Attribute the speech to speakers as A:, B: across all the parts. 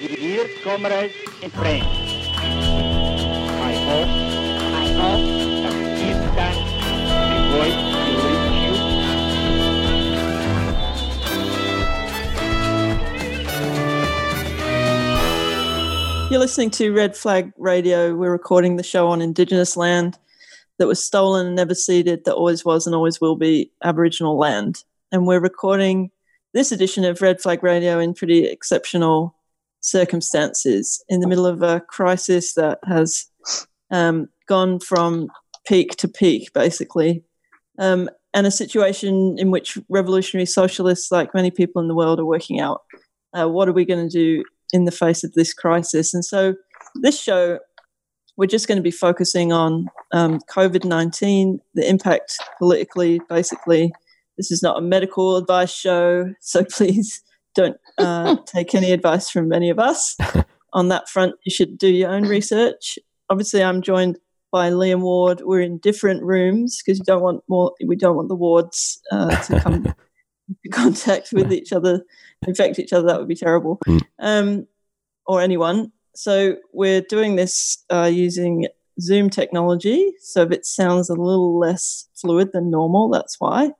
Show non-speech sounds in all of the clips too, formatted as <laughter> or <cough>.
A: Dear comrades and friends, I hope, I hope that this voice reach you.
B: You're listening to Red Flag Radio. We're recording the show on Indigenous land that was stolen and never ceded, that always was and always will be Aboriginal land. And we're recording this edition of Red Flag Radio in pretty exceptional circumstances in the middle of a crisis that has um, gone from peak to peak, basically, um, and a situation in which revolutionary socialists, like many people in the world, are working out uh, what are we going to do in the face of this crisis. And so, this show, we're just going to be focusing on um, COVID 19, the impact politically, basically. This is not a medical advice show, so <laughs> please don't uh, <laughs> take any advice from any of us. <laughs> on that front, you should do your own research. Obviously, I'm joined by Liam Ward. We're in different rooms because we don't want more. We don't want the wards uh, to come <laughs> into contact with each other, infect each other. That would be terrible,
C: Mm.
B: um, or anyone. So we're doing this uh, using Zoom technology. So if it sounds a little less fluid than normal, that's why.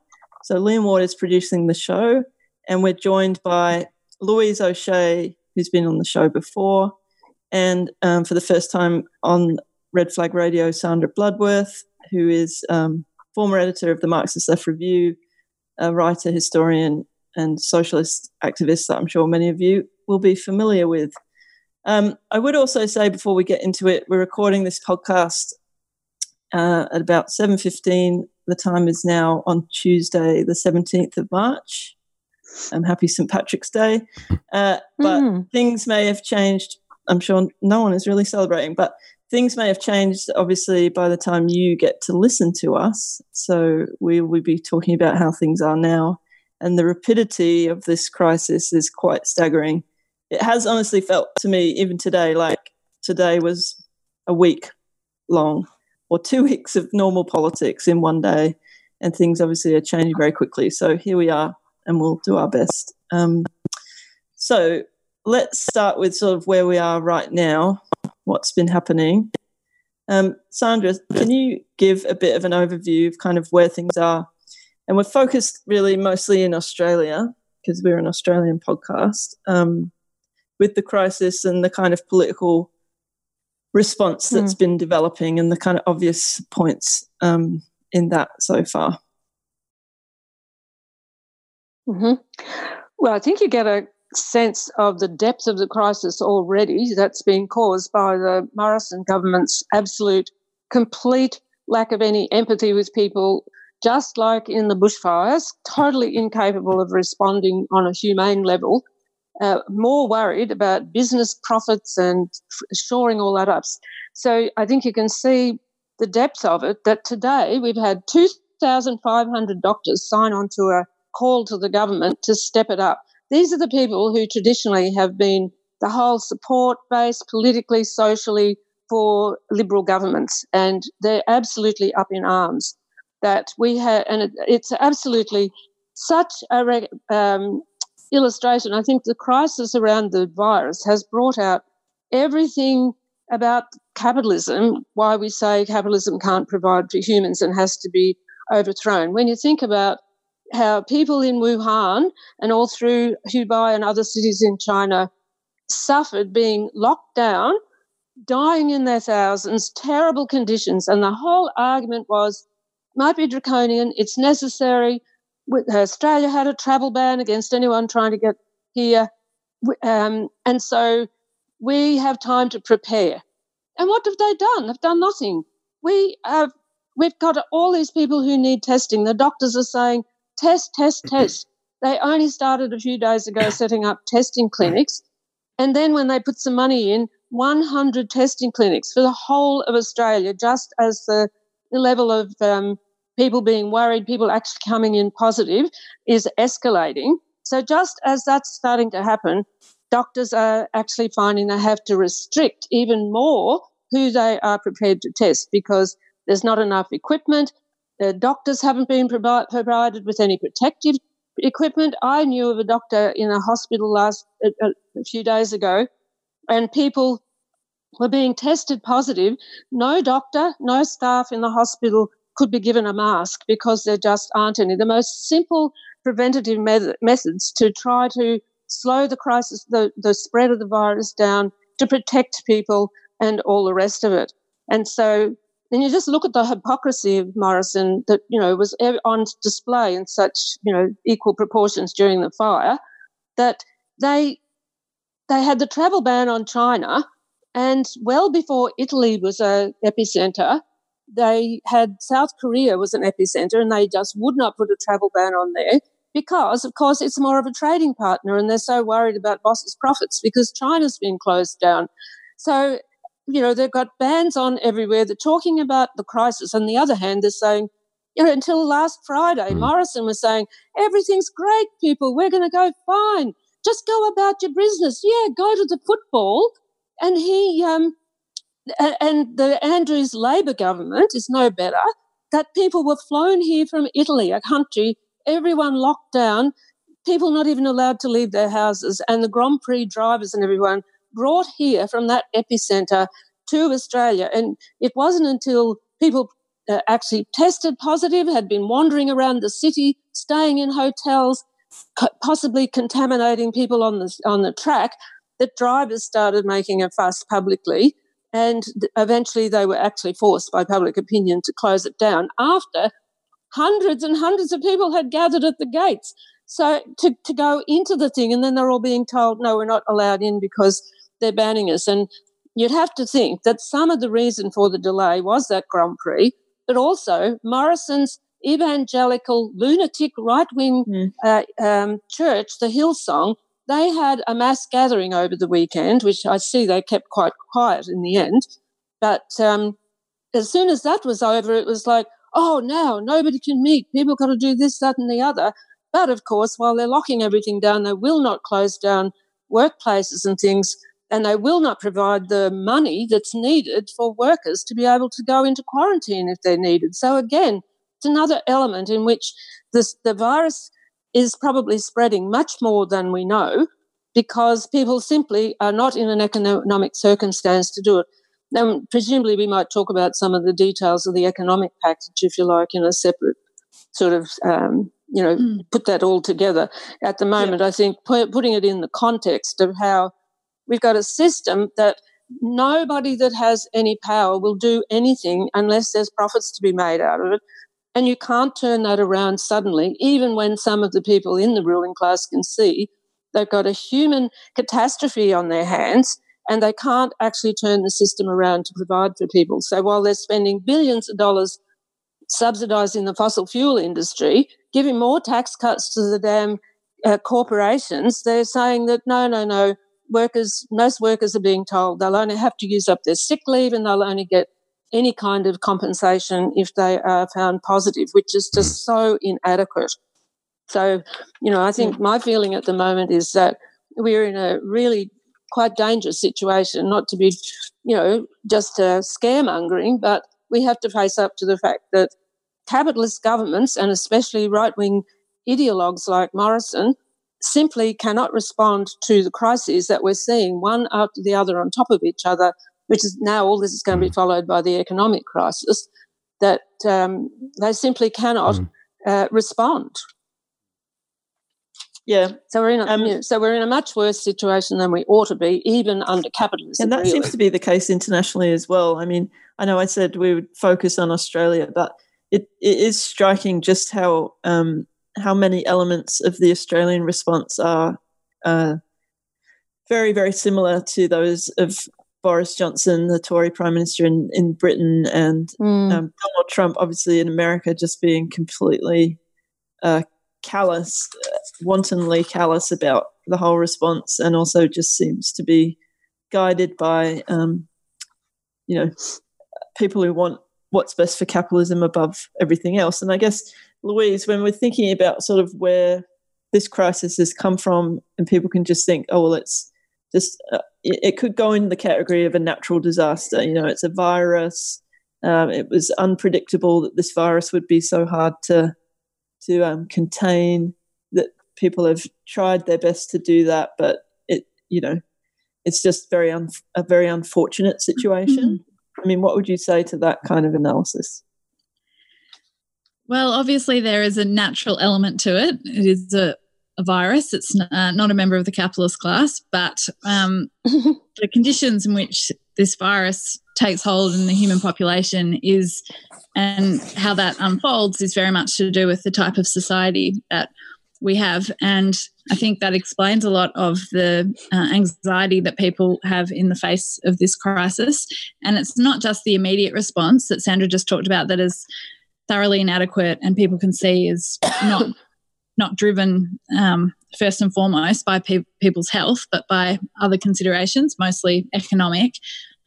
B: So Liam Ward is producing the show, and we're joined by Louise O'Shea, who's been on the show before, and um, for the first time on Red Flag Radio, Sandra Bloodworth, who is um, former editor of the Marxist Left Review, a writer, historian, and socialist activist that I'm sure many of you will be familiar with. Um, I would also say before we get into it, we're recording this podcast uh, at about 7.15. The time is now on Tuesday, the 17th of March. Um, happy St. Patrick's Day. Uh, but
D: Mm.
B: things may have changed. I'm sure no one is really celebrating, but things may have changed obviously by the time you get to listen to us. So we will be talking about how things are now. And the rapidity of this crisis is quite staggering. It has honestly felt to me, even today, like today was a week long or two <laughs> weeks of normal politics in one day. And things obviously are changing very quickly. So here we are, and we'll do our best. Um, so let's start with sort of where we are right now, what's been happening. Um, Sandra, can you give a bit of an overview of kind of where things are? And we're focused really mostly in Australia because we're an Australian podcast um, with the crisis and the kind of political response that's been developing and the kind of obvious points um, in that so far.
D: Hmm Well, I think you get a sense of the depth of the crisis already that's been caused by the Morrison government's absolute, complete lack of any empathy with people, just like in the bushfires, totally incapable of responding on a humane level. Uh, more worried about business profits and f- shoring all that up. So I think you can see the depth of it that today we've had 2,500 doctors sign on to a call to the government to step it up. These are the people who traditionally have been the whole support base politically, socially for Liberal governments, and they're absolutely up in arms. That we have, and it, it's absolutely such a um, illustration. I think the crisis around the virus has brought out everything about capitalism, why we say capitalism can't provide for humans and has to be overthrown. When you think about how people in Wuhan and all through Hubei and other cities in China suffered being locked down, dying in their thousands, terrible conditions. And the whole argument was might be draconian, it's necessary. Australia had a travel ban against anyone trying to get here. Um, and so we have time to prepare. And what have they done? They've done nothing. We have, we've got all these people who need testing. The doctors are saying, test, test, test. They only started a few days ago setting up testing clinics. And then when they put some money in, 100 testing clinics for the whole of Australia, just as the, the level of um, people being worried, people actually coming in positive is escalating. So just as that's starting to happen, doctors are actually finding they have to restrict even more who they are prepared to test because there's not enough equipment. The doctors haven't been provi- provided with any protective equipment. I knew of a doctor in a hospital last a, a few days ago and people were being tested positive. No doctor, no staff in the hospital could be given a mask because there just aren't any. The most simple preventative me- methods to try to slow the crisis, the, the spread of the virus down, to protect people, and all the rest of it. And so then you just look at the hypocrisy of Morrison that you know was on display in such you know equal proportions during the fire that they they had the travel ban on China, and well before Italy was a epicenter, they had South Korea was an epicenter, and they just would not put a travel ban on there because, of course, it's more of a trading partner, and they're so worried about bosses' profits because China's been closed down. So, you know, they've got bans on everywhere. They're talking about the crisis. On the other hand, they're saying, you know, until last Friday, mm. Morrison was saying, everything's great, people. We're going to go fine. Just go about your business. Yeah, go to the football. And he, um, and the Andrews Labor government is no better. That people were flown here from Italy, a country everyone locked down, people not even allowed to leave their houses, and the Grand Prix drivers and everyone brought here from that epicenter to Australia. And it wasn't until people uh, actually tested positive, had been wandering around the city, staying in hotels, co- possibly contaminating people on the, on the track, that drivers started making a fuss publicly. And eventually they were actually forced by public opinion to close it down after hundreds and hundreds of people had gathered at the gates. So to, to go into the thing, and then they're all being told, no, we're not allowed in because they're banning us. And you'd have to think that some of the reason for the delay was that Grand Prix, but also Morrison's evangelical, lunatic, right wing mm. uh, um, church, the Hillsong, they had a mass gathering over the weekend, which I see they kept quite quiet in the end. But um, as soon as that was over, it was like, oh, now nobody can meet. People got to do this, that, and the other. But of course, while they're locking everything down, they will not close down workplaces and things, and they will not provide the money that's needed for workers to be able to go into quarantine if they're needed. So, again, it's another element in which this, the virus is probably spreading much more than we know because people simply are not in an economic circumstance to do it. Then presumably we might talk about some of the details of the economic package, if you like, in a separate sort of, um, you know, mm. put that all together. At the moment, yeah. I think putting it in the context of how we've got a system that nobody that has any power will do anything unless there's profits to be made out of it. And you can't turn that around suddenly, even when some of the people in the ruling class can see they've got a human catastrophe on their hands and they can't actually turn the system around to provide for people. So while they're spending billions of dollars subsidizing the fossil fuel industry, giving more tax cuts to the damn uh, corporations, they're saying that no, no, no, workers, most workers are being told they'll only have to use up their sick leave and they'll only get any kind of compensation if they are found positive, which is just hmm. so inadequate. So, you know, I think my feeling at the moment is that we're in a really quite dangerous situation, not to be, you know, just uh, scaremongering, but we have to face up to the fact that capitalist governments, and especially right wing ideologues like Morrison, simply cannot respond to the crises that we're seeing one after the other on top of each other, which is now all this is going to be mm. followed by the economic crisis, that um, they simply cannot mm. uh, respond.
B: Yeah.
D: So we're in a, um, so we're in a much worse situation than we ought to be, even under capitalism.
B: And that
D: really.
B: seems to be the case internationally as well. I mean, I know I said we would focus on Australia, but it, it is striking just how um, how many elements of the Australian response are uh, very very similar to those of Boris Johnson, the Tory Prime Minister in, in Britain, and mm. um, Donald Trump, obviously in America, just being completely uh, callous, wantonly callous about the whole response, and also just seems to be guided by, um, you know, people who want what's best for capitalism above everything else. And I guess, Louise, when we're thinking about sort of where this crisis has come from, and people can just think, oh, well, it's just, uh, it, could go in the category of a natural disaster. You know, it's a virus. Um, it was unpredictable that this virus would be so hard to to um, contain that people have tried their best to do that but it you know it's just very un- a very unfortunate situation. I mean, what would you say to that kind of analysis?
C: Well, obviously, there is a natural element to it. It is a, a virus. It's uh, not a member of the capitalist class, but um, <laughs> the conditions in which this virus takes hold in the human population is, and how that unfolds, is very much to do with the type of society that we have. And I think that explains a lot of the uh, anxiety that people have in the face of this crisis. And it's not just the immediate response that Sandra just talked about that is thoroughly inadequate and people can see is not not driven um, first and foremost by pe- people's health, but by other considerations, mostly economic,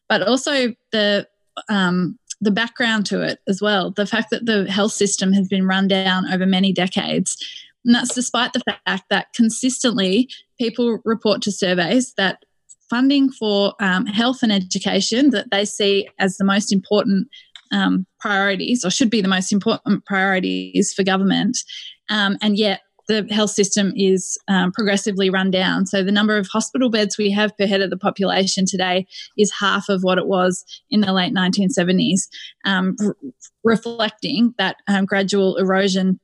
C: but also the um, the background to it as well. The fact that the health system has been run down over many decades and that's despite the fact that consistently people report to surveys that funding for um, health and education that they see as the most important um, priorities or should be the most important priorities for government. Um, and yet the health system is um, progressively run down. So the number of hospital beds we have per head of the population today is half of what it was in the late 1970s, um, reflecting that um, gradual erosion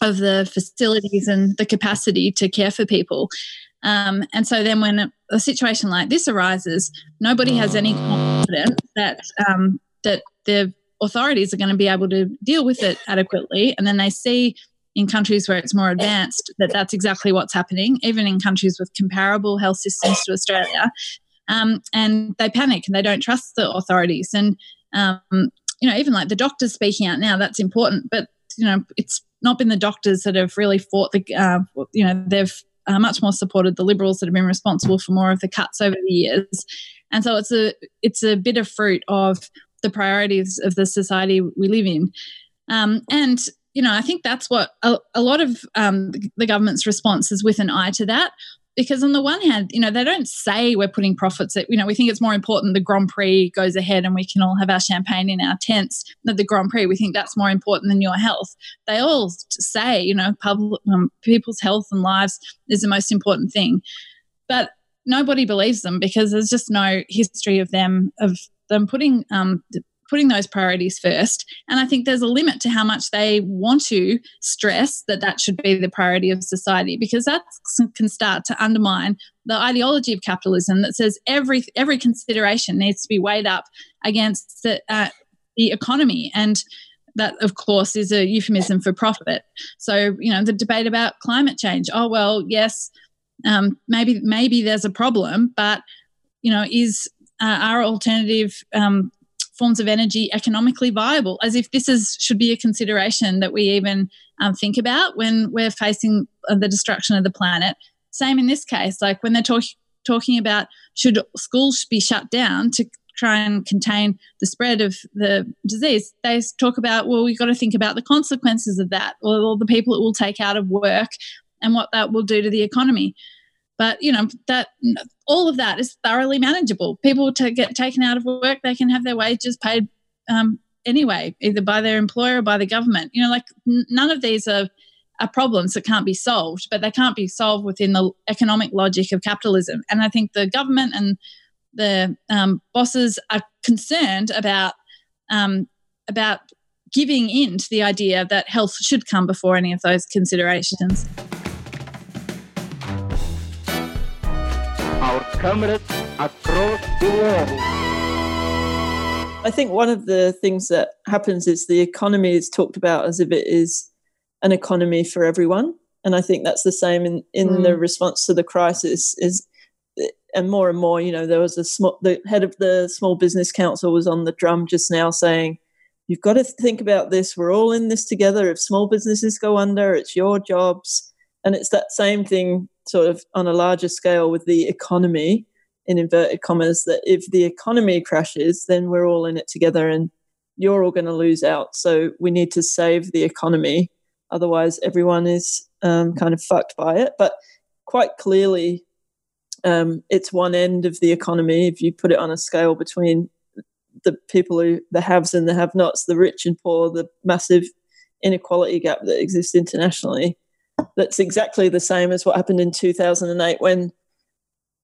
C: of the facilities and the capacity to care for people. Um, and so then when a, situation like this arises, nobody has any confidence that um, that the authorities are going to be able to deal with it adequately. And then they see in countries where it's more advanced that that's exactly what's happening, even in countries with comparable health systems to Australia. Um, and they panic and they don't trust the authorities. And um, you know, even like the doctors speaking out now, that's important. But you know, it's not been the doctors that have really fought the, uh, you know, they've uh, much more supported the Liberals that have been responsible for more of the cuts over the years. And so it's a it's a bit of fruit of the priorities of the society we live in. Um, and you know, I think that's what a, a lot of um, the government's response is with an eye to that because on the one hand, you know, they don't say we're putting profits at, you know, we think it's more important the Grand Prix goes ahead and we can all have our champagne in our tents than the Grand Prix. We think that's more important than your health. They all say, you know, public, um, people's health and lives is the most important thing. But nobody believes them because there's just no history of them, of them putting um, putting those priorities first. And I think there's a limit to how much they want to stress that that should be the priority of society because that can start to undermine the ideology of capitalism that says every every consideration needs to be weighed up against the, uh, the economy and that of course is a euphemism for profit so you know the debate about climate change oh well yes um, maybe maybe there's a problem but you know is uh, our alternative um, forms of energy economically viable, as if this is should be a consideration that we even um, think about when we're facing uh, the destruction of the planet. Same in this case, like when they're talking talking about should schools be shut down to try and contain the spread of the disease, they talk about, well, we've got to think about the consequences of that, or, or the people it will take out of work and what that will do to the economy. But you know that all of that is thoroughly manageable. People to get taken out of work, they can have their wages paid um, anyway, either by their employer or by the government. You know, like n- none of these are, are problems that can't be solved, but they can't be solved within the economic logic of capitalism. And I think the government and the um, bosses are concerned about um, about giving in to the idea that health should come before any of those considerations.
A: Comrades across the world.
B: I think one of the things that happens is the economy is talked about as if it is an economy for everyone. And I think that's the same in, in mm. the response to the crisis is and more and more, you know, there was a small the head of the small business council was on the drum just now saying, You've got to think about this. We're all in this together. If small businesses go under, it's your jobs. And it's that same thing sort of on a larger scale with the economy in inverted commas that if the economy crashes then we're all in it together and you're all going to lose out. So we need to save the economy. Otherwise everyone is um, kind of fucked by it. But quite clearly um, it's one end of the economy. If you put it on a scale between the people who the haves and the have nots the rich and poor the massive inequality gap that exists internationally that's exactly the same as what happened in 2008 when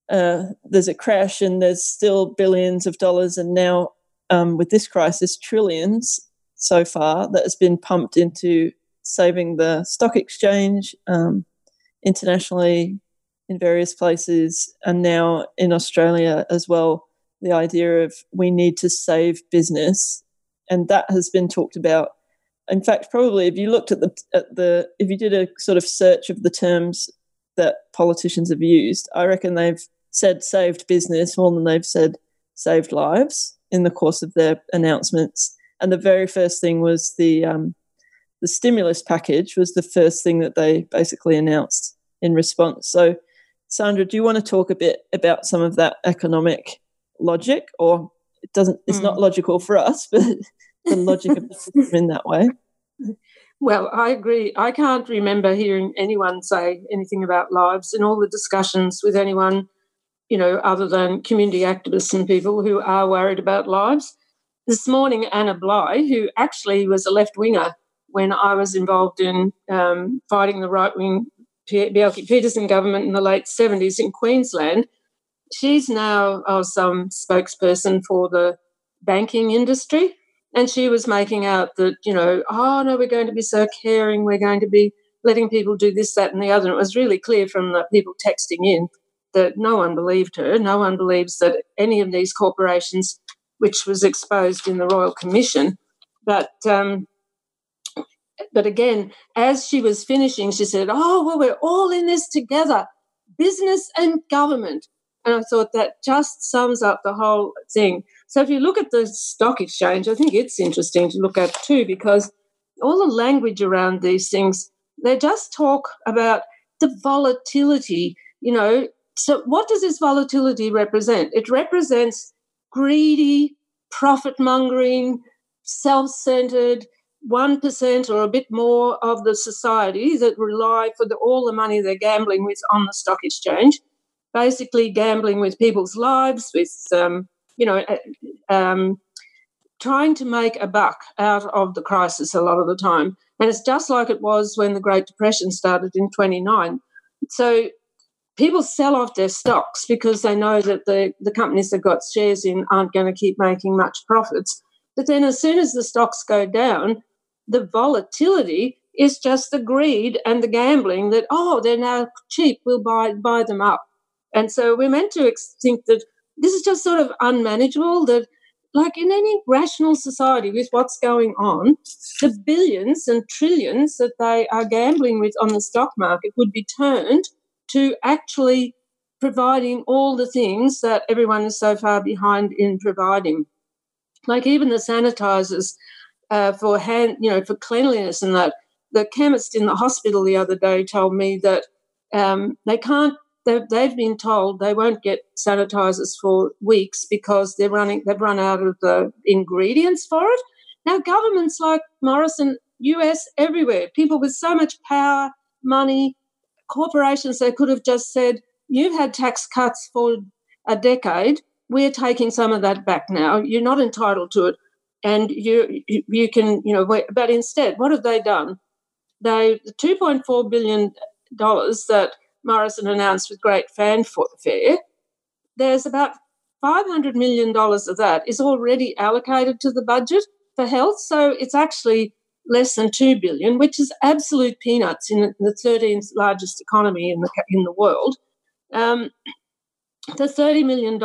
B: uh, there's a crash and there's still billions of dollars, and now um, with this crisis, trillions so far that has been pumped into saving the stock exchange um, internationally in various places, and now in Australia as well. The idea of we need to save business, and that has been talked about. In fact, probably if you looked at the at the if you did a sort of search of the terms that politicians have used, I reckon they've said saved business more than they've said saved lives in the course of their announcements. And the very first thing was the um, the stimulus package was the first thing that they basically announced in response. So, Sandra, do you want to talk a bit about some of that economic logic, or it doesn't? It's mm. not logical for us, <laughs> but the logic of the system in that way.
D: Well, I agree. I can't remember hearing anyone say anything about lives in all the discussions with anyone, you know, other than community activists and people who are worried about lives. This morning, Anna Bligh, who actually was a left winger when I was involved in um, fighting the right wing Bjelke Petersen government in the late 70s in Queensland, she's now oh, some spokesperson for the banking industry. And she was making out that, you know, oh no, we're going to be so caring, we're going to be letting people do this, that, and the other. And it was really clear from the people texting in that no one believed her. No one believes that any of these corporations, which was exposed in the Royal Commission, but um, but again, as she was finishing, she said, "Oh well, we're all in this together, business and government." And I thought that just sums up the whole thing. So if you look at the stock exchange, I think it's interesting to look at too, because all the language around these things, they just talk about the volatility. You know, so what does this volatility represent? It represents greedy, profit mongering, self centered, 1% or a bit more of the society that rely for the, all the money they're gambling with on the stock exchange, basically gambling with people's lives, with um, you know, uh, um, trying to make a buck out of the crisis a lot of the time. And it's just like it was when the Great Depression started in 29. So people sell off their stocks because they know that the, the companies they've got shares in aren't going to keep making much profits. But then as soon as the stocks go down, the volatility is just the greed and the gambling that, oh, they're now cheap, we'll buy, buy them up. And so we're meant to think that this is just sort of unmanageable that like in any rational society with what's going on the billions and trillions that they are gambling with on the stock market would be turned to actually providing all the things that everyone is so far behind in providing. Like even the sanitizers uh, for hand you know for cleanliness and that. The chemist in the hospital the other day told me that um, they can't they've, they've been told they won't get sanitizers for weeks because they're running they've run out of the ingredients for it. Now governments like morrison us everywhere people with so much power money corporations they could have just said you've had tax cuts for a decade. We're taking some of that back now. You're not entitled to it. And you you can you know but instead what have they done? They the 2.4 billion dollars that Morrison announced with great fanfare, there's about $500 million of that is already allocated to the budget for health. So it's actually less than 2 billion, which is absolute peanuts in the 13th largest economy in the, in the world. Um, the $30 million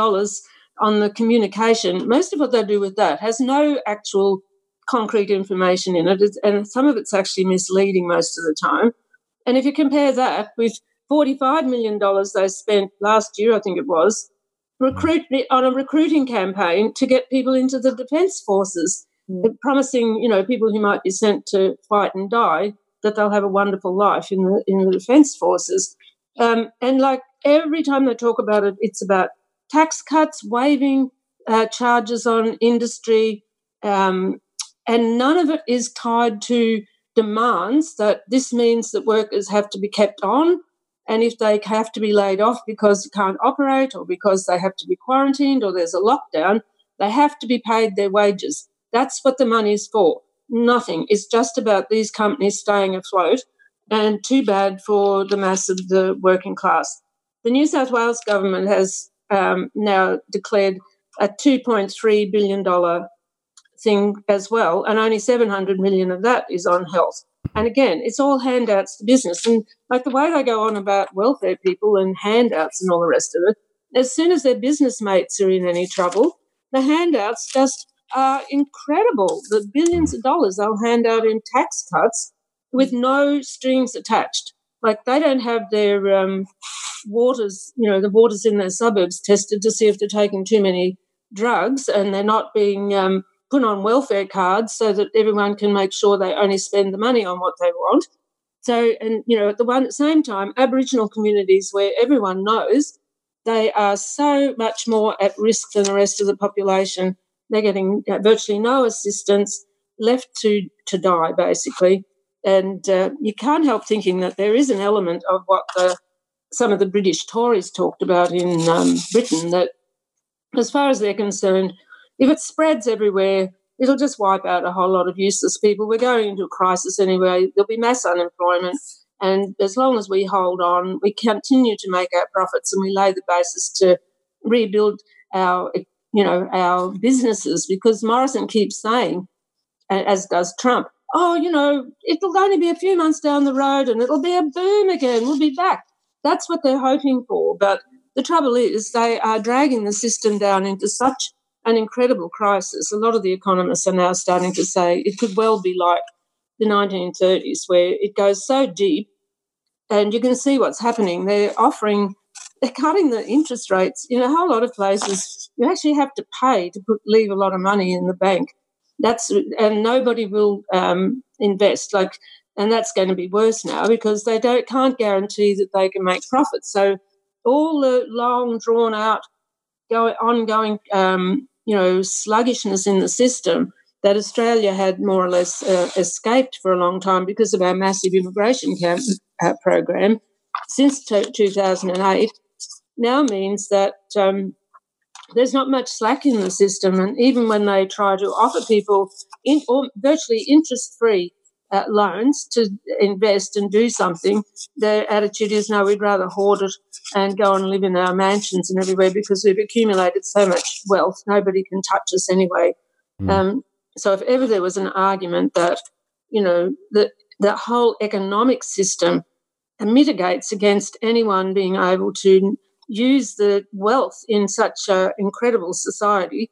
D: on the communication, most of what they do with that has no actual concrete information in it, and some of it's actually misleading most of the time. And if you compare that with $45 million they spent last year, I think it was, recruit on a recruiting campaign to get people into the defence forces, mm. promising, you know, people who might be sent to fight and die that they'll have a wonderful life in the in the defence forces. Um, and like every time they talk about it, it's about tax cuts, waiving uh, charges on industry, um, and none of it is tied to demands that this means that workers have to be kept on and if they have to be laid off because they can't operate or because they have to be quarantined or there's a lockdown, they have to be paid their wages. That's what the money is for. Nothing. It's just about these companies staying afloat and too bad for the mass of the working class. the New South Wales government has um, now declared a $2.3 billion thing as well, and only 700 million of that is on health. And again, it's all handouts to business. And like the way they go on about welfare people and handouts and all the rest of it, as soon as their business mates are in any trouble, the handouts just are incredible. The billions of dollars they'll hand out in tax cuts with no strings attached. Like they don't have their um, waters, you know, the waters in their suburbs tested to see if they're taking too many drugs and they're not being um, put on welfare cards so that everyone can make sure they only spend the money on what they want. So, and you know, at the one at the same time, Aboriginal communities where everyone knows they are so much more at risk than the rest of the population. They're getting uh, virtually no assistance, left to to die basically. And uh, you can't help thinking that there is an element of what the some of the British Tories talked about in um, Britain that, as far as they're concerned, if it spreads everywhere, it'll just wipe out a whole lot of useless people. We're going into a crisis anyway. There'll be mass unemployment. And as long as we hold on, we continue to make our profits and we lay the basis to rebuild our, you know, our businesses. Because Morrison keeps saying, as does Trump, oh, you know, it'll only be a few months down the road and it'll be a boom again. We'll be back. That's what they're hoping for. But the trouble is, they are dragging the system down into such an incredible crisis. A lot of the economists are now starting to say it could well be like the 1930s, where it goes so deep, and you can see what's happening. They're offering, they're cutting the interest rates in a whole lot of places. You actually have to pay to put leave a lot of money in the bank. That's and nobody will um, invest like, and that's going to be worse now because they don't can't guarantee that they can make profits. So all the long drawn out, go, ongoing um, you know, sluggishness in the system that Australia had more or less uh, escaped for a long time because of our massive immigration camp, uh, program since t- 2008 now means that um, there's not much slack in the system. And even when they try to offer people in, virtually interest free uh, loans to invest and do something, their attitude is no, we'd rather hoard it and go and live in our mansions and everywhere because we've accumulated so much wealth. Nobody can touch us anyway. Mm. Um, so if ever there was an argument that, you know, that the whole economic system mitigates against anyone being able to use the wealth in such an incredible society,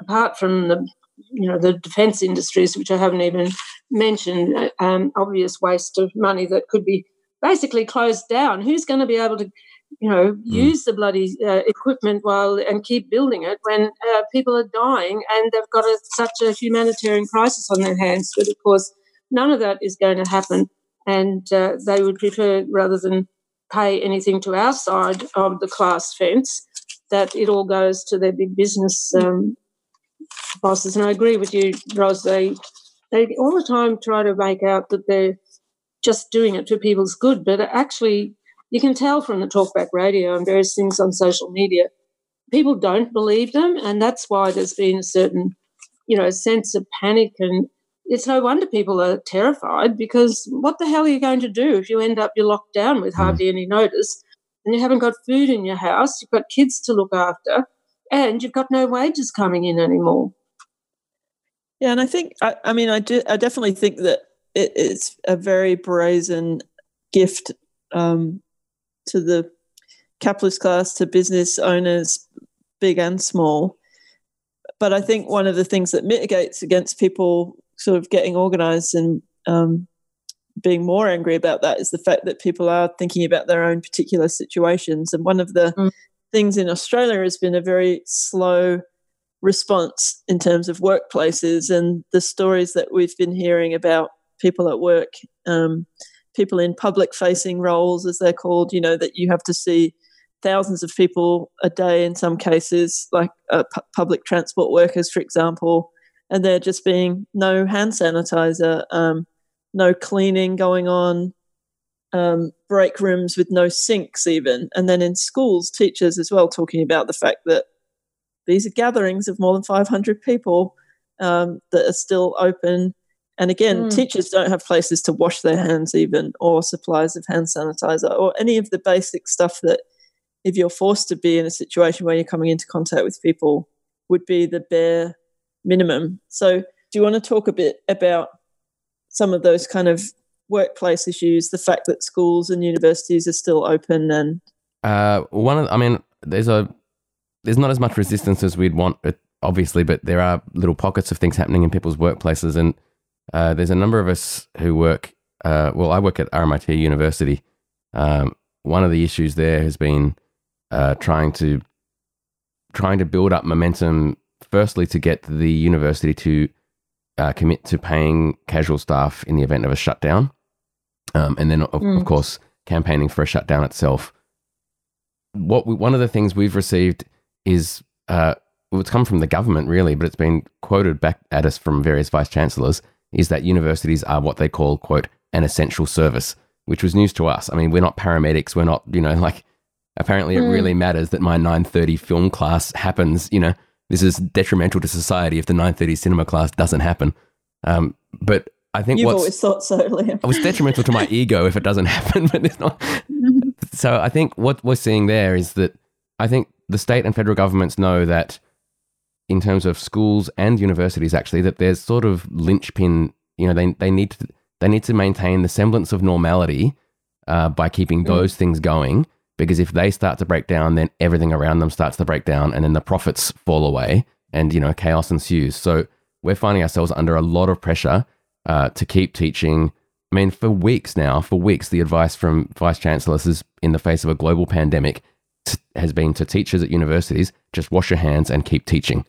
D: apart from the you know the defence industries, which I haven't even mentioned, uh, um, obvious waste of money that could be basically closed down. Who's going to be able to, you know, mm. use the bloody uh, equipment while and keep building it when uh, people are dying and they've got a, such a humanitarian crisis on their hands? But of course, none of that is going to happen, and uh, they would prefer rather than pay anything to our side of the class fence that it all goes to their big business um, bosses. And I agree with you, Ros. They they all the time try to make out that they're just doing it for people's good, but actually, you can tell from the talkback radio and various things on social media, people don't believe them, and that's why there's been a certain, you know, sense of panic and. It's no wonder people are terrified because what the hell are you going to do if you end up you're locked down with hmm. hardly any notice and you haven't got food in your house, you've got kids to look after, and you've got no wages coming in anymore.
B: Yeah, and I think I, I mean I do I definitely think that it, it's a very brazen gift um, to the capitalist class, to business owners, big and small. But I think one of the things that mitigates against people sort of getting organized and um, being more angry about that is the fact that people are thinking about their own particular situations. And one of the mm. Things in Australia has been a very slow response in terms of workplaces and the stories that we've been hearing about people at work, um, people in public facing roles, as they're called, you know, that you have to see thousands of people a day in some cases, like uh, pu- public transport workers, for example, and there just being no hand sanitizer, um, no cleaning going on, um, break rooms with no sinks, even. And then in schools, teachers as well talking about the fact that these are gatherings of more than 500 people um, that are still open. And again, mm. teachers don't have places to wash their hands, even, or supplies of hand sanitizer, or any of the basic stuff that if you're forced to be in a situation where you're coming into contact with people, would be the bare minimum. So, do you want to talk a bit about some of those kind of workplace issues, the fact that schools and universities are still open, and
E: uh, one of, I mean, there's a there's not as much resistance as we'd want, obviously, but there are little pockets of things happening in people's workplaces, and uh, there's a number of us who work. Uh, well, I work at RMIT University. Um, one of the issues there has been uh, trying to trying to build up momentum. Firstly, to get the university to uh, commit to paying casual staff in the event of a shutdown, um, and then of, mm. of, course campaigning for a shutdown itself. What we, one of the things we've received is uh, it's come from the government really, but it's been quoted back at us from various vice chancellors is that universities are what they call quote an essential service, which was news to us. I mean, we're not paramedics, we're not you know <laughs> like apparently it mm. really matters that my 9:30 film class happens. You know, this is detrimental to society if the 9:30 cinema class doesn't happen. Um, but I think
B: you've always thought so, Liam.
E: it was detrimental to my <laughs> ego if it doesn't <laughs> happen, but it's not. so I think what we're seeing there is that I think the state and federal governments know that in terms of schools and universities, actually, that there's sort of linchpin. You know, they they need to they need to maintain the semblance of normality uh, by keeping mm. those things going. Because if they start to break down, then everything around them starts to break down, and then the profits fall away, and you know chaos ensues. So we're finding ourselves under a lot of pressure uh, to keep teaching. I mean, for weeks now, for weeks, the advice from vice chancellors is in the face of a global pandemic t- has been to teachers at universities just wash your hands and keep teaching.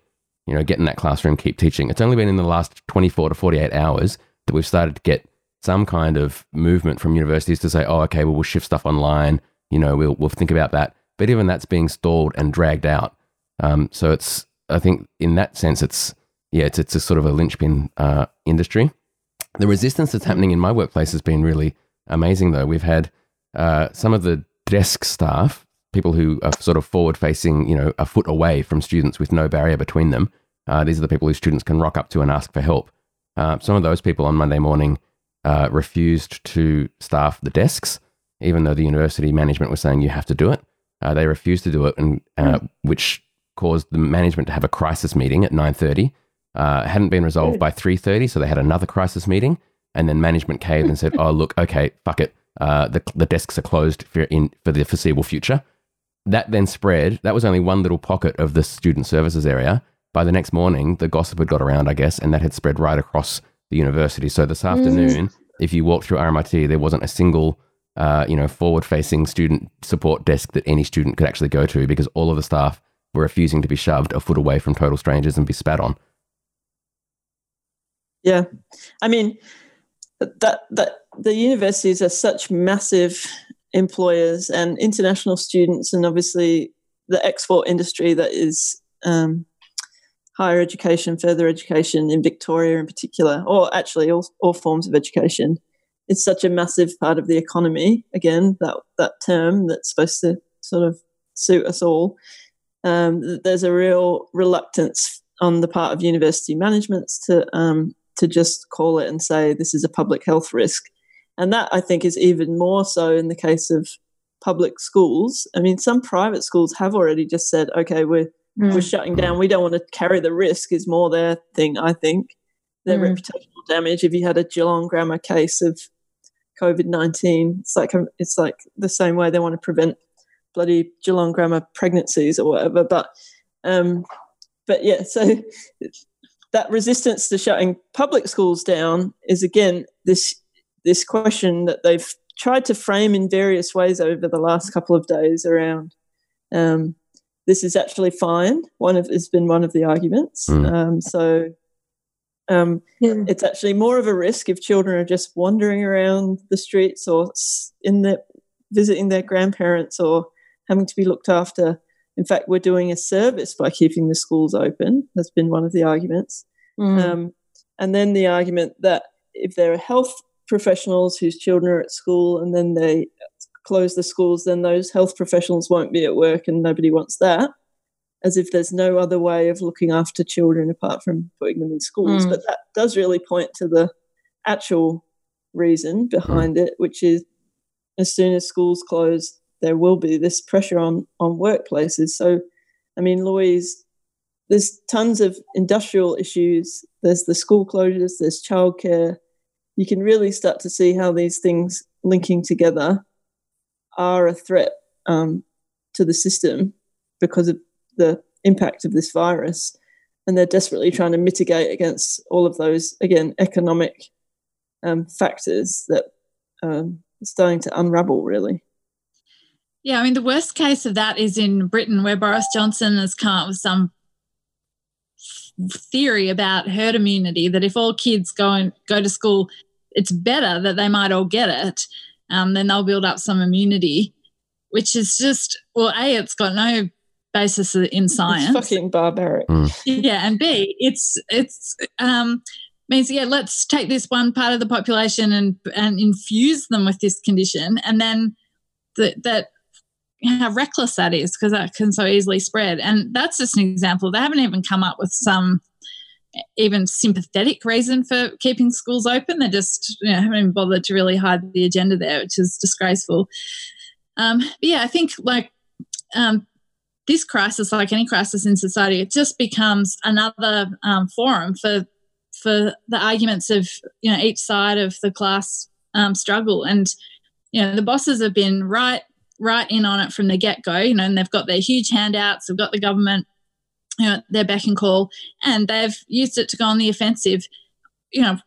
E: You know, get in that classroom, keep teaching. It's only been in the last 24 to 48 hours that we've started to get some kind of movement from universities to say, oh, okay, well, we'll shift stuff online. You know, we'll, we'll think about that. But even that's being stalled and dragged out. Um, so it's, I think in that sense, it's, yeah, it's, it's a sort of a linchpin uh, industry. The resistance that's happening in my workplace has been really amazing, though. We've had uh, some of the desk staff people who are sort of forward facing, you know, a foot away from students with no barrier between them. Uh, these are the people who students can rock up to and ask for help. Uh, some of those people on Monday morning uh, refused to staff the desks, even though the university management was saying you have to do it. Uh, they refused to do it, and mm. which caused the management to have a crisis meeting at nine thirty. Uh, hadn't been resolved by three thirty, so they had another crisis meeting, and then management caved and said, <laughs> "Oh, look, okay, fuck it. the the desks are closed for in for the foreseeable future." That then spread. That was only one little pocket of the student services area. By the next morning, the gossip had got around, I guess, and that had spread right across the university. So this afternoon, mm. if you walk through RMIT, there wasn't a single, uh, you know, forward-facing student support desk that any student could actually go to because all of the staff were refusing to be shoved a foot away from total strangers and be spat on.
B: Yeah, I mean that that the universities are such massive employers and international students, and obviously the export industry that is um, higher education, further education in Victoria in particular, or actually all, all forms of education. It's such a massive part of the economy. Again, that that term that's supposed to sort of suit us all. Um, there's a real reluctance on the part of university managements to um, to just call it and say this is a public health risk. And that I think is even more so in the case of public schools. I mean, some private schools have already just said, okay, we're mm. we're shutting down. We don't want to carry the risk. Is more their thing, I think. Their mm. reputational damage. If you had a Geelong Grammar case of COVID nineteen, it's like it's like the same way they want to prevent bloody Geelong Grammar pregnancies or whatever. But um, but yeah, so that resistance to shutting public schools down is again this this question that they've tried to frame in various ways over the last couple of days around um, this is actually fine. One of has been one of the arguments. Mm. Um, so um, yeah. it's actually more of a risk if children are just wandering around the streets or in the visiting their grandparents or having to be looked after. In fact, we're doing a service by keeping the schools open. That's been one of the arguments. Mm. Um, and then the argument that if there are health professionals whose children are at school and then they close the schools, then those health professionals won't be at work and nobody wants that. As if there's no other way of looking after children apart from putting them in schools. Mm. But that does really point to the actual reason behind mm. it, which is as soon as schools close, there will be this pressure on on workplaces. So, I mean, Louise, there's tons of industrial issues. There's the school closures. There's childcare. You can really start to see how these things linking together are a threat um, to the system because of the impact of this virus. And they're desperately trying to mitigate against all of those, again, economic um, factors that um, are starting to unravel, really.
C: Yeah, I mean, the worst case of that is in Britain, where Boris Johnson has come up with some theory about herd immunity that if all kids go and go to school, it's better that they might all get it. Um, then they'll build up some immunity, which is just well, a it's got no basis in science.
B: It's fucking barbaric.
E: Mm.
C: Yeah, and b it's it's um, means yeah, let's take this one part of the population and and infuse them with this condition, and then that that how reckless that is because that can so easily spread. And that's just an example. They haven't even come up with some even sympathetic reason for keeping schools open. They just you know, haven't even bothered to really hide the agenda there, which is disgraceful. Um, but yeah, I think like um, this crisis, like any crisis in society, it just becomes another um, forum for for the arguments of you know each side of the class um, struggle. And you know the bosses have been right right in on it from the get go. You know, and they've got their huge handouts. They've got the government you know, their beck and call, and they've used it to go on the offensive, you know,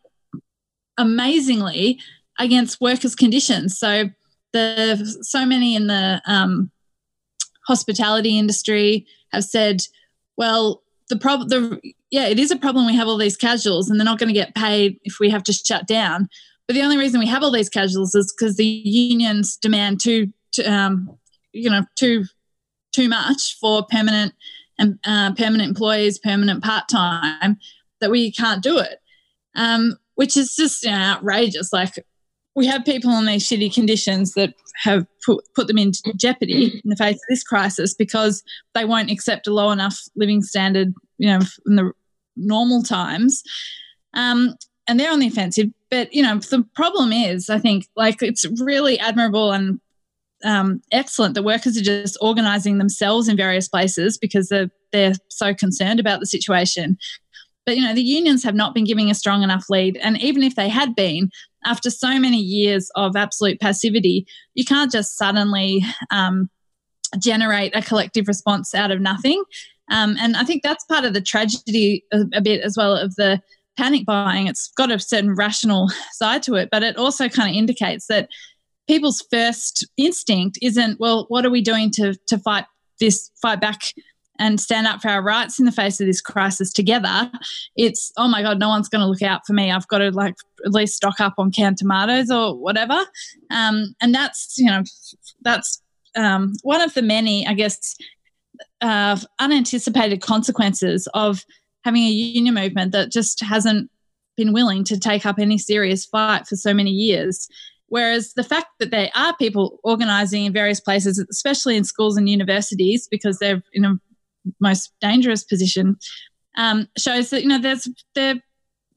C: amazingly against workers' conditions. So the so many in the um, hospitality industry have said, well, the problem, the yeah, it is a problem. We have all these casuals, and they're not going to get paid if we have to shut down. But the only reason we have all these casuals is because the unions demand too, um, you know, too too much for permanent and uh, permanent employees, permanent part time, that we can't do it, um, which is just you know, outrageous. Like we have people in these shitty conditions that have put, put them in jeopardy in the face of this crisis because they won't accept a low enough living standard, you know, in the normal times. Um, and they're on the offensive. But, you know, the problem is, I think, like it's really admirable and um, excellent The workers are just organising themselves in various places because they're, they're so concerned about the situation. But you know, the unions have not been giving a strong enough lead, and even if they had been, after so many years of absolute passivity, you can't just suddenly um, generate a collective response out of nothing. Um, and I think that's part of the tragedy a, a bit as well of the panic buying. It's got a certain rational side to it, but it also kind of indicates that people's first instinct isn't, well, what are we doing to to fight this, fight back and stand up for our rights in the face of this crisis together. It's, oh my God, no one's going to look out for me. I've got to like at least stock up on canned tomatoes or whatever. Um, and that's, you know, that's um, one of the many, I guess, uh, unanticipated consequences of having a union movement that just hasn't been willing to take up any serious fight for so many years. Whereas the fact that there are people organising in various places, especially in schools and universities, because they're in a most dangerous position, um, shows that you know there's there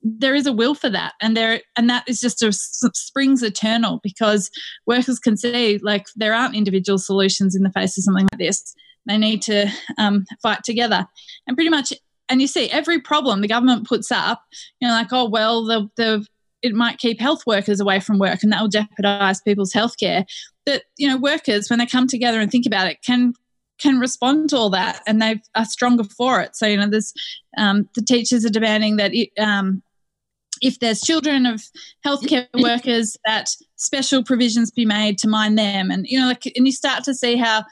C: there is a will for that, and there and that is just a springs eternal because workers can see like there aren't individual solutions in the face of something like this. They need to um, fight together, and pretty much. And you see every problem the government puts up, you know, like oh well, the the it might keep health workers away from work and that will jeopardize people's healthcare. That, you know, workers, when they come together and think about it, can can respond to all that and they are stronger for it. So, you know, there's um, the teachers are demanding that it, um, if there's children of healthcare workers, that special provisions be made to mind them. And, you know, like, and you start to see how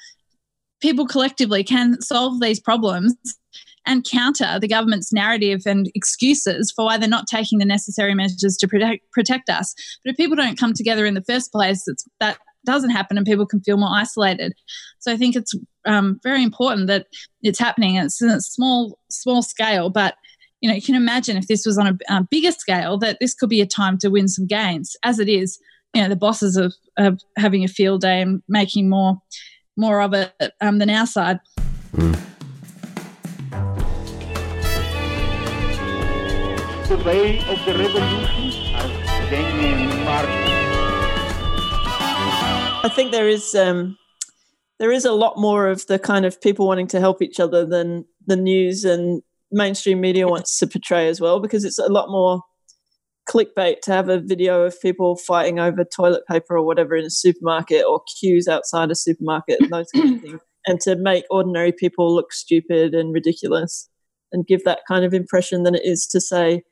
C: people collectively can solve these problems and counter the government's narrative and excuses for why they're not taking the necessary measures to protect, protect us. But if people don't come together in the first place, that doesn't happen and people can feel more isolated. So I think it's um, very important that it's happening. It's a small, small scale, but you know, you can imagine if this was on a bigger scale, that this could be a time to win some gains. As it is, you know, the bosses are, are having a field day and making more, more of it um, than our side. Mm.
A: The way of the revolution,
B: I think there is um, there is a lot more of the kind of people wanting to help each other than the news and mainstream media wants to portray as well, because it's a lot more clickbait to have a video of people fighting over toilet paper or whatever in a supermarket or queues outside a supermarket and those kind of things, and to make ordinary people look stupid and ridiculous and give that kind of impression than it is to say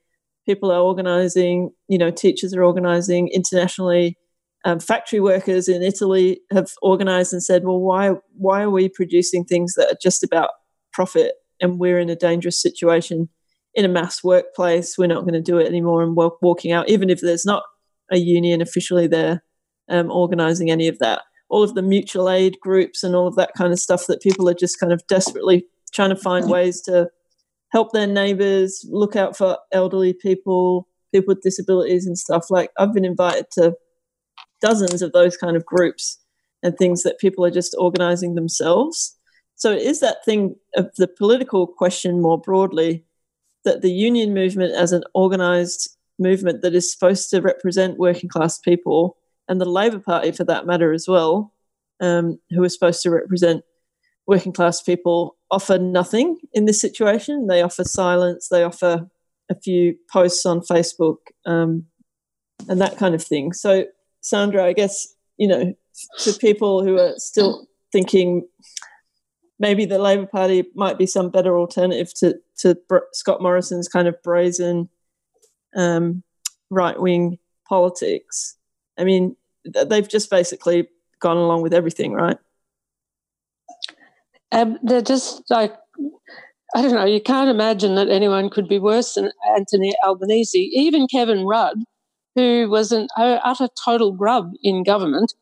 B: people are organizing, you know, teachers are organizing internationally. Um, factory workers in Italy have organized and said, well, why, why are we producing things that are just about profit and we're in a dangerous situation in a mass workplace? We're not going to do it anymore and walk, walking out, even if there's not a union officially there um, organizing any of that. All of the mutual aid groups and all of that kind of stuff that people are just kind of desperately trying to find ways to help their neighbors, look out for elderly people, people with disabilities and stuff. Like I've been invited to dozens of those kind of groups and things that people are just organizing themselves. So it is that thing of the political question more broadly that the union movement as an organized movement that is supposed to represent working class people and the Labor Party for that matter as well, um, who are supposed to represent working class people offer nothing in this situation. They offer silence, they offer a few posts on Facebook, um, and that kind of thing. So, Sandra, I guess, you know, to people who are still thinking maybe the Labor Party might be some better alternative to, to Scott Morrison's kind of brazen um, right wing politics. I mean, they've just basically gone along with everything, right?
D: Um, they're just like, I don't know, you can't imagine that anyone could be worse than Anthony Albanese. Even Kevin Rudd, who was an utter total grub in government,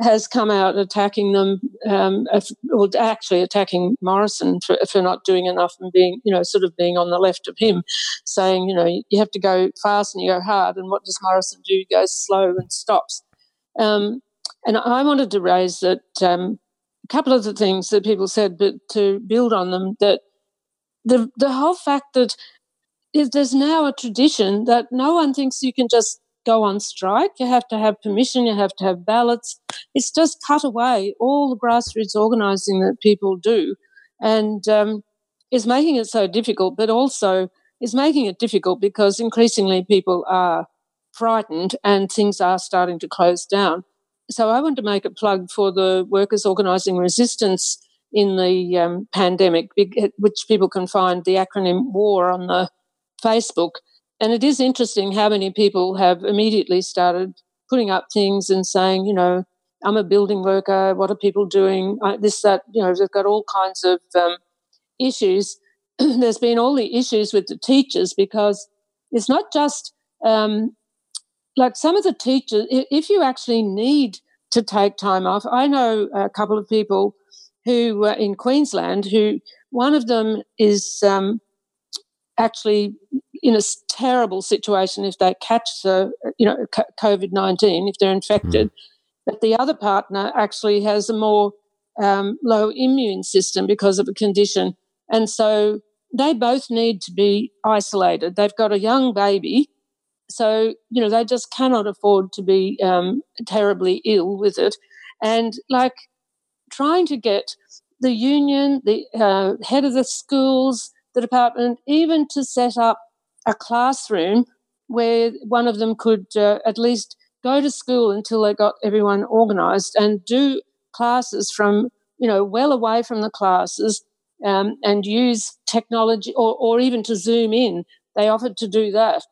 D: has come out attacking them, um, or actually attacking Morrison for, for not doing enough and being, you know, sort of being on the left of him, saying, you know, you have to go fast and you go hard. And what does Morrison do? He goes slow and stops. Um, and I wanted to raise that um, couple of the things that people said, but to build on them, that the the whole fact that there's now a tradition that no one thinks you can just go on strike. You have to have permission. You have to have ballots. It's just cut away all the grassroots organising that people do, and um, is making it so difficult. But also is making it difficult because increasingly people are frightened and things are starting to close down so I want to make a plug for the workers organising resistance in the um, pandemic, which people can find the acronym WAR on the Facebook. And it is interesting how many people have immediately started putting up things and saying, you know, I'm a building worker. What are people doing? this, that, you know, they've got all kinds of um, issues. <clears throat> There's been all the issues with the teachers because it's not just um, like some of the teachers, if you actually need to take time off, I know a couple of people who were in Queensland who one of them is um, actually in a terrible situation if they catch the you know COVID nineteen if they're infected, mm. but the other partner actually has a more um, low immune system because of a condition, and so they both need to be isolated. They've got a young baby so, you know, they just cannot afford to be um, terribly ill with it. And like trying to get the union, the uh, head of the schools, the department, even to set up a classroom where one of them could uh, at least go to school until they got everyone organized and do classes from, you know, well away from the classes um, and use technology or, or even to zoom in. They offered to do that.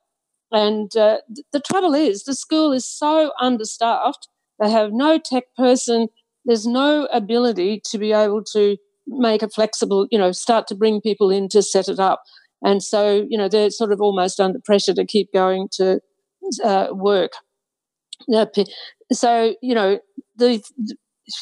D: And uh, the trouble is, the school is so understaffed. They have no tech person. There's no ability to be able to make a flexible, you know, start to bring people in to set it up. And so, you know, they're sort of almost under pressure to keep going to uh, work. So, you know, the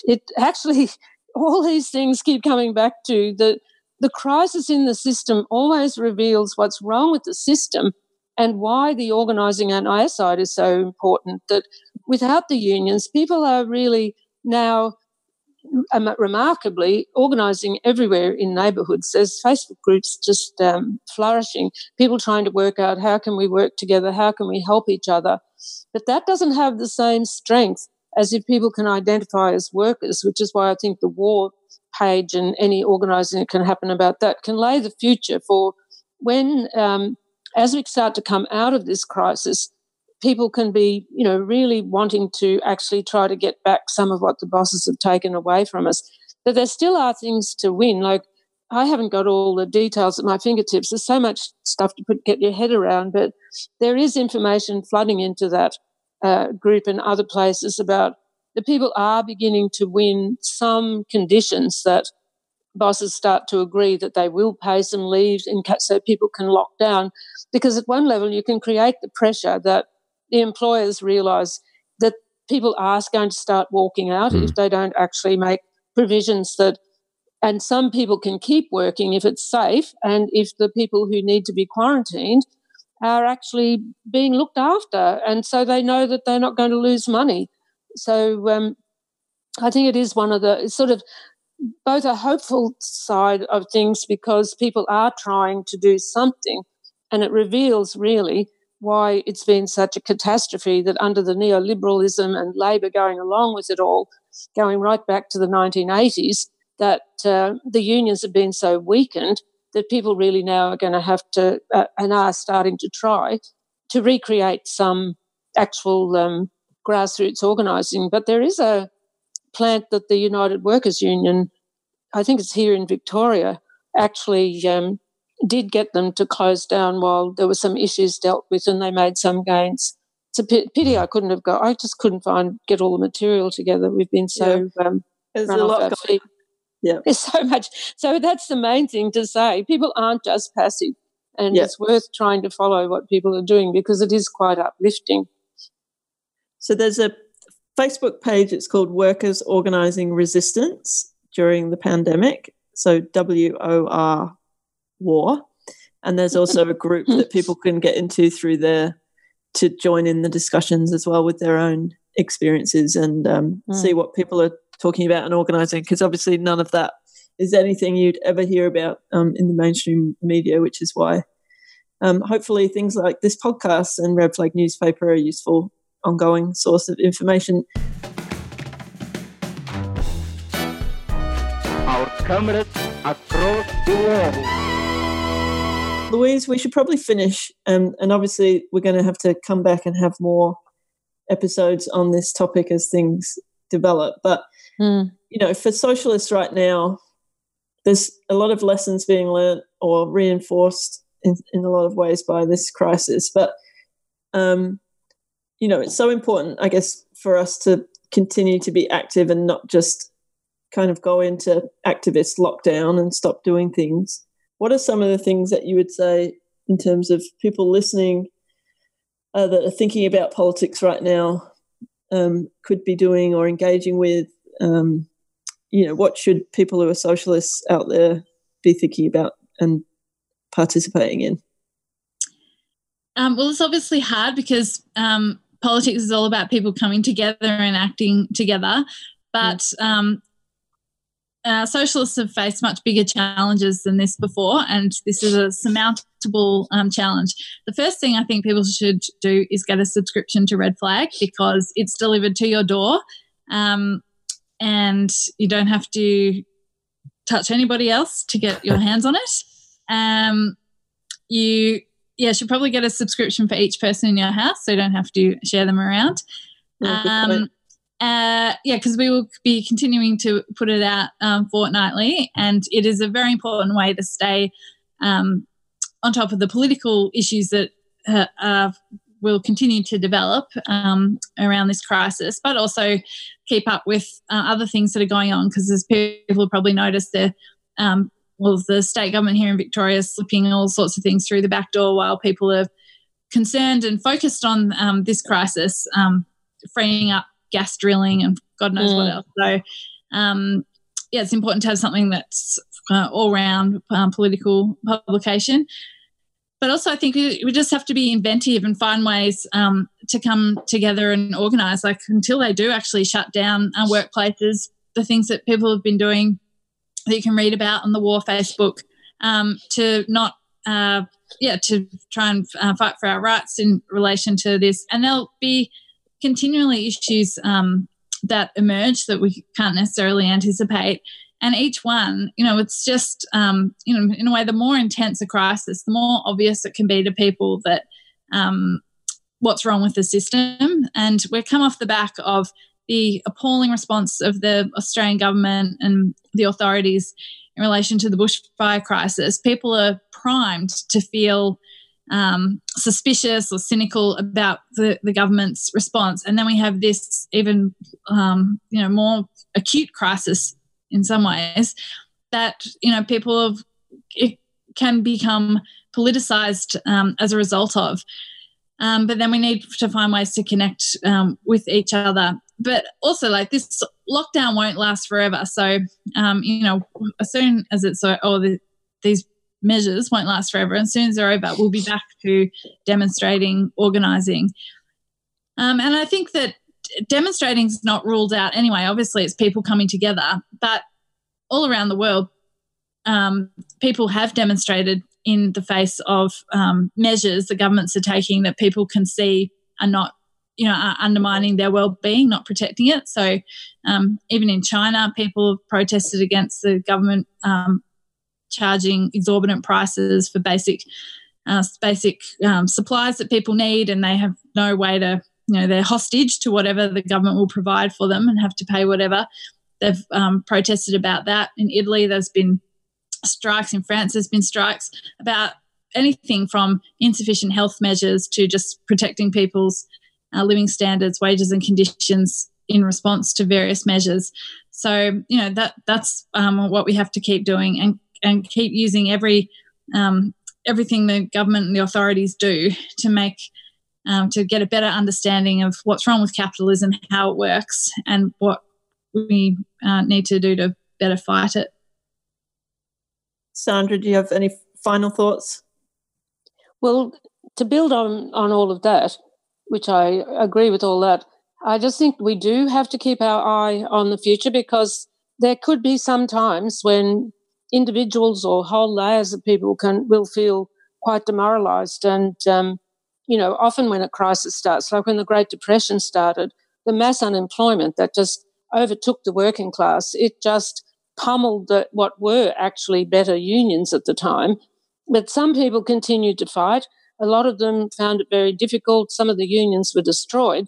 D: it actually <laughs> all these things keep coming back to the the crisis in the system always reveals what's wrong with the system and why the organising on our side is so important. That without the unions, people are really now um, remarkably organising everywhere in neighbourhoods. There's Facebook groups just um, flourishing, people trying to work out how can we work together, how can we help each other. But that doesn't have the same strength as if people can identify as workers, which is why I think the war page and any organising that can happen about that can lay the future for when, um, as we start to come out of this crisis, people can be, you know, really wanting to actually try to get back some of what the bosses have taken away from us. But there still are things to win. Like I haven't got all the details at my fingertips. There's so much stuff to put, get your head around, but there is information flooding into that uh, group and other places about the people are beginning to win some conditions that bosses start to agree that they will pay some leaves in so people can lock down. Because at one level, you can create the pressure that the employers realize that people are going to start walking out mm. if they don't actually make provisions that and some people can keep working if it's safe and if the people who need to be quarantined are actually being looked after and so they know that they're not going to lose money so um, i think it is one of the sort of both a hopeful side of things because people are trying to do something and it reveals really why it's been such a catastrophe that under the neoliberalism and Labor going along with it all, going right back to the 1980s, that uh, the unions have been so weakened that people really now are going to have to uh, and are starting to try to recreate some actual um, grassroots organising. But there is a plant that the United Workers Union, I think it's here in Victoria, actually um, did get them to close down while there were some issues dealt with and they made some gains. It's a pity I couldn't have got. I just couldn't find get all the material together. We've been so yeah. um,
B: there's a lot going.
D: Yeah, there's so much. So that's the main thing to say. People aren't just passive, and yeah. it's worth trying to follow what people are doing because it is quite uplifting.
B: So there's a Facebook page. It's called Workers Organising Resistance during the pandemic. So W O R war. And there's also a group that <laughs> people can get into through there to join in the discussions as well with their own experiences and um, mm. see what people are talking about and organizing. Because obviously, none of that is anything you'd ever hear about um, in the mainstream media, which is why um, hopefully things like this podcast and Red Flag newspaper are useful ongoing source of information.
A: Our comrades across the world
B: Louise, we should probably finish. Um, and obviously, we're going to have to come back and have more episodes on this topic as things develop. But, mm. you know, for socialists right now, there's a lot of lessons being learned or reinforced in, in a lot of ways by this crisis. But, um, you know, it's so important, I guess, for us to continue to be active and not just kind of go into activist lockdown and stop doing things. What are some of the things that you would say in terms of people listening uh, that are thinking about politics right now um, could be doing or engaging with? Um, you know, what should people who are socialists out there be thinking about and participating in?
C: Um, well, it's obviously hard because um, politics is all about people coming together and acting together. But um, uh, socialists have faced much bigger challenges than this before, and this is a surmountable um, challenge. The first thing I think people should do is get a subscription to Red Flag because it's delivered to your door, um, and you don't have to touch anybody else to get your <laughs> hands on it. Um, you yeah should probably get a subscription for each person in your house, so you don't have to share them around. Um, uh, yeah, because we will be continuing to put it out um, fortnightly, and it is a very important way to stay um, on top of the political issues that uh, uh, will continue to develop um, around this crisis, but also keep up with uh, other things that are going on. Because as people probably noticed, the well, the state government here in Victoria is slipping all sorts of things through the back door while people are concerned and focused on um, this crisis, um, freeing up gas drilling and God knows mm. what else. So, um, yeah, it's important to have something that's uh, all round um, political publication. But also, I think we, we, just have to be inventive and find ways um, to come together and organise. Like until they do actually shut down our workplaces, the things that people have been doing that you can read about on the War Facebook um, to not uh, yeah, to try and uh, fight for our rights in relation to this. And there'll be continually issues um, that emerge that we can't necessarily anticipate. And each one, you know, it's just, um, you know, in a way, the more intense a crisis, the more obvious it can be to people that um, what's wrong with the system. And we've come off the back of the appalling response of the Australian government and the authorities in relation to the bushfire crisis. People are primed to feel um, suspicious or cynical about the, the government's response. And then we have this even, um, you know, more acute crisis in some ways that, you know, people have, it can become politicized um, as a result of. Um, but then we need to find ways to connect um, with each other. But also, like this lockdown won't last forever. So, um, you know, as soon as it's or the, these measures won't last forever. And as soon as they're over, we'll be back to demonstrating, organising. Um, and I think that demonstrating is not ruled out anyway. Obviously, it's people coming together, but all around the world, um, people have demonstrated in the face of um, measures the governments are taking that people can see are not, you know, are undermining their well-being, not protecting it. So, um, even in China, people have protested against the government um, charging exorbitant prices for basic uh, basic um, supplies that people need, and they have no way to, you know, they're hostage to whatever the government will provide for them and have to pay whatever. They've um, protested about that. In Italy, there's been strikes. In France, there's been strikes about anything from insufficient health measures to just protecting people's uh, living standards, wages, and conditions in response to various measures. So, you know, that that's um, what we have to keep doing and and keep using every um, everything the government and the authorities do to make um, to get a better understanding of what's wrong with capitalism, how it works, and what we uh, need to do to better fight it.
B: Sandra, do you have any final thoughts?
D: Well, to build on on all of that, which I agree with all that, I just think we do have to keep our eye on the future because there could be some times when individuals or whole layers of people can will feel quite demoralized. And um, you know often when a crisis starts like when the great depression started the mass unemployment that just overtook the working class it just pummeled the, what were actually better unions at the time. But some people continued to fight a lot of them found it very difficult some of the unions were destroyed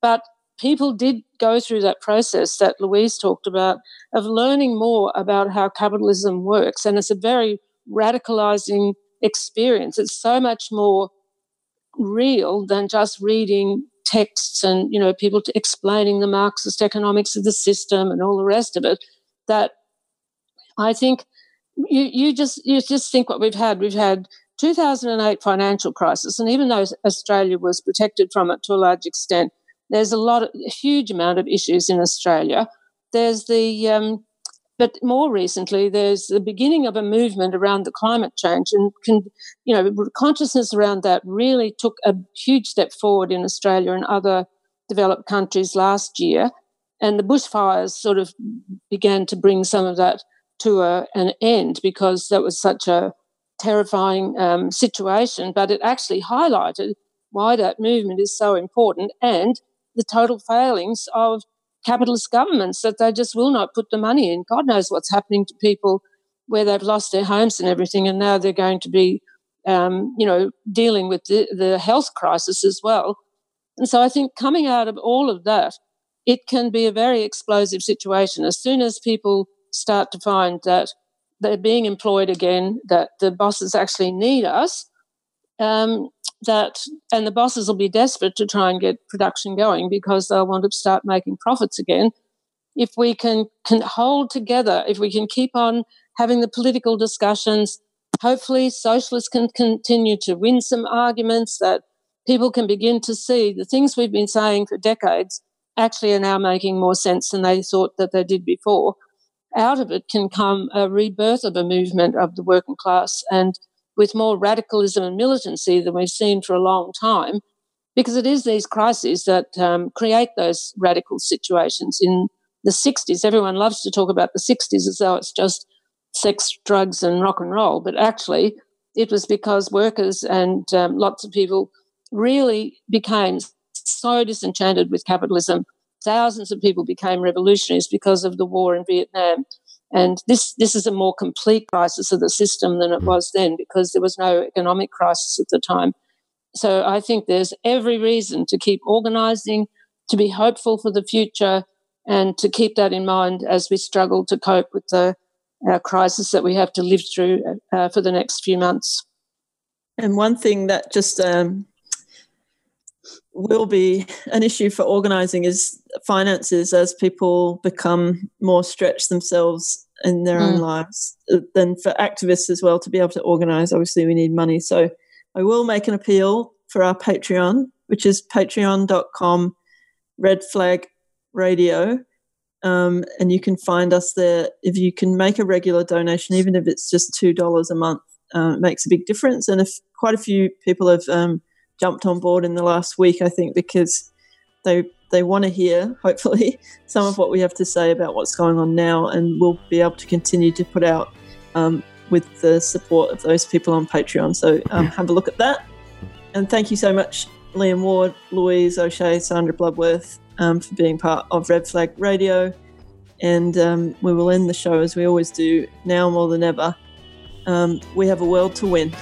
D: but people did go through that process that Louise talked about of learning more about how capitalism works. And it's a very radicalizing experience. It's so much more real than just reading texts and you know people explaining the marxist economics of the system and all the rest of it that i think you, you just you just think what we've had we've had 2008 financial crisis and even though australia was protected from it to a large extent there's a lot, of, a huge amount of issues in Australia. There's the, um, but more recently, there's the beginning of a movement around the climate change, and can, you know, consciousness around that really took a huge step forward in Australia and other developed countries last year. And the bushfires sort of began to bring some of that to a, an end because that was such a terrifying um, situation. But it actually highlighted why that movement is so important and the total failings of capitalist governments that they just will not put the money in. God knows what's happening to people where they've lost their homes and everything, and now they're going to be, um, you know, dealing with the, the health crisis as well. And so I think coming out of all of that, it can be a very explosive situation. As soon as people start to find that they're being employed again, that the bosses actually need us, um, that and the bosses will be desperate to try and get production going because they'll want to start making profits again. If we can, can hold together if we can keep on having the political discussions hopefully socialists can continue to win some arguments that people can begin to see the things we've been saying for decades actually are now making more sense than they thought that they did before out of it can come a rebirth of a movement of the working class and with more radicalism and militancy than we've seen for a long time, because it is these crises that um, create those radical situations. In the 60s, everyone loves to talk about the 60s as though it's just sex, drugs, and rock and roll, but actually, it was because workers and um, lots of people really became so disenchanted with capitalism thousands of people became revolutionaries because of the war in Vietnam. And this, this is a more complete crisis of the system than it mm. was then because there was no economic crisis at the time. So I think there's every reason to keep organizing, to be hopeful for the future, and to keep that in mind as we struggle to cope with the uh, crisis that we have to live through uh, for the next few months.
B: And one thing that just um, will be an issue for organising is finances as people become more stretched themselves in their mm. own lives. Uh, then for activists as well to be able to organise, obviously we need money. So I will make an appeal for our Patreon, which is patreon.com red flag radio. Um, and you can find us there if you can make a regular donation, even if it's just $2 a month uh, makes a big difference. And if quite a few people have um, jumped on board in the last week, I think, because they they want to hear, <laughs> hopefully, some of what we have to say about what's going on now, and we'll be able to continue to put out um, with the support of those people on Patreon. So um, have a look at that. And thank you so much, Liam Ward, Louise O'Shea, Sandra Bloodworth, um, for being part of Red Flag Radio. And um, we will end the show as we always do, now more than ever, um, we have a world to win.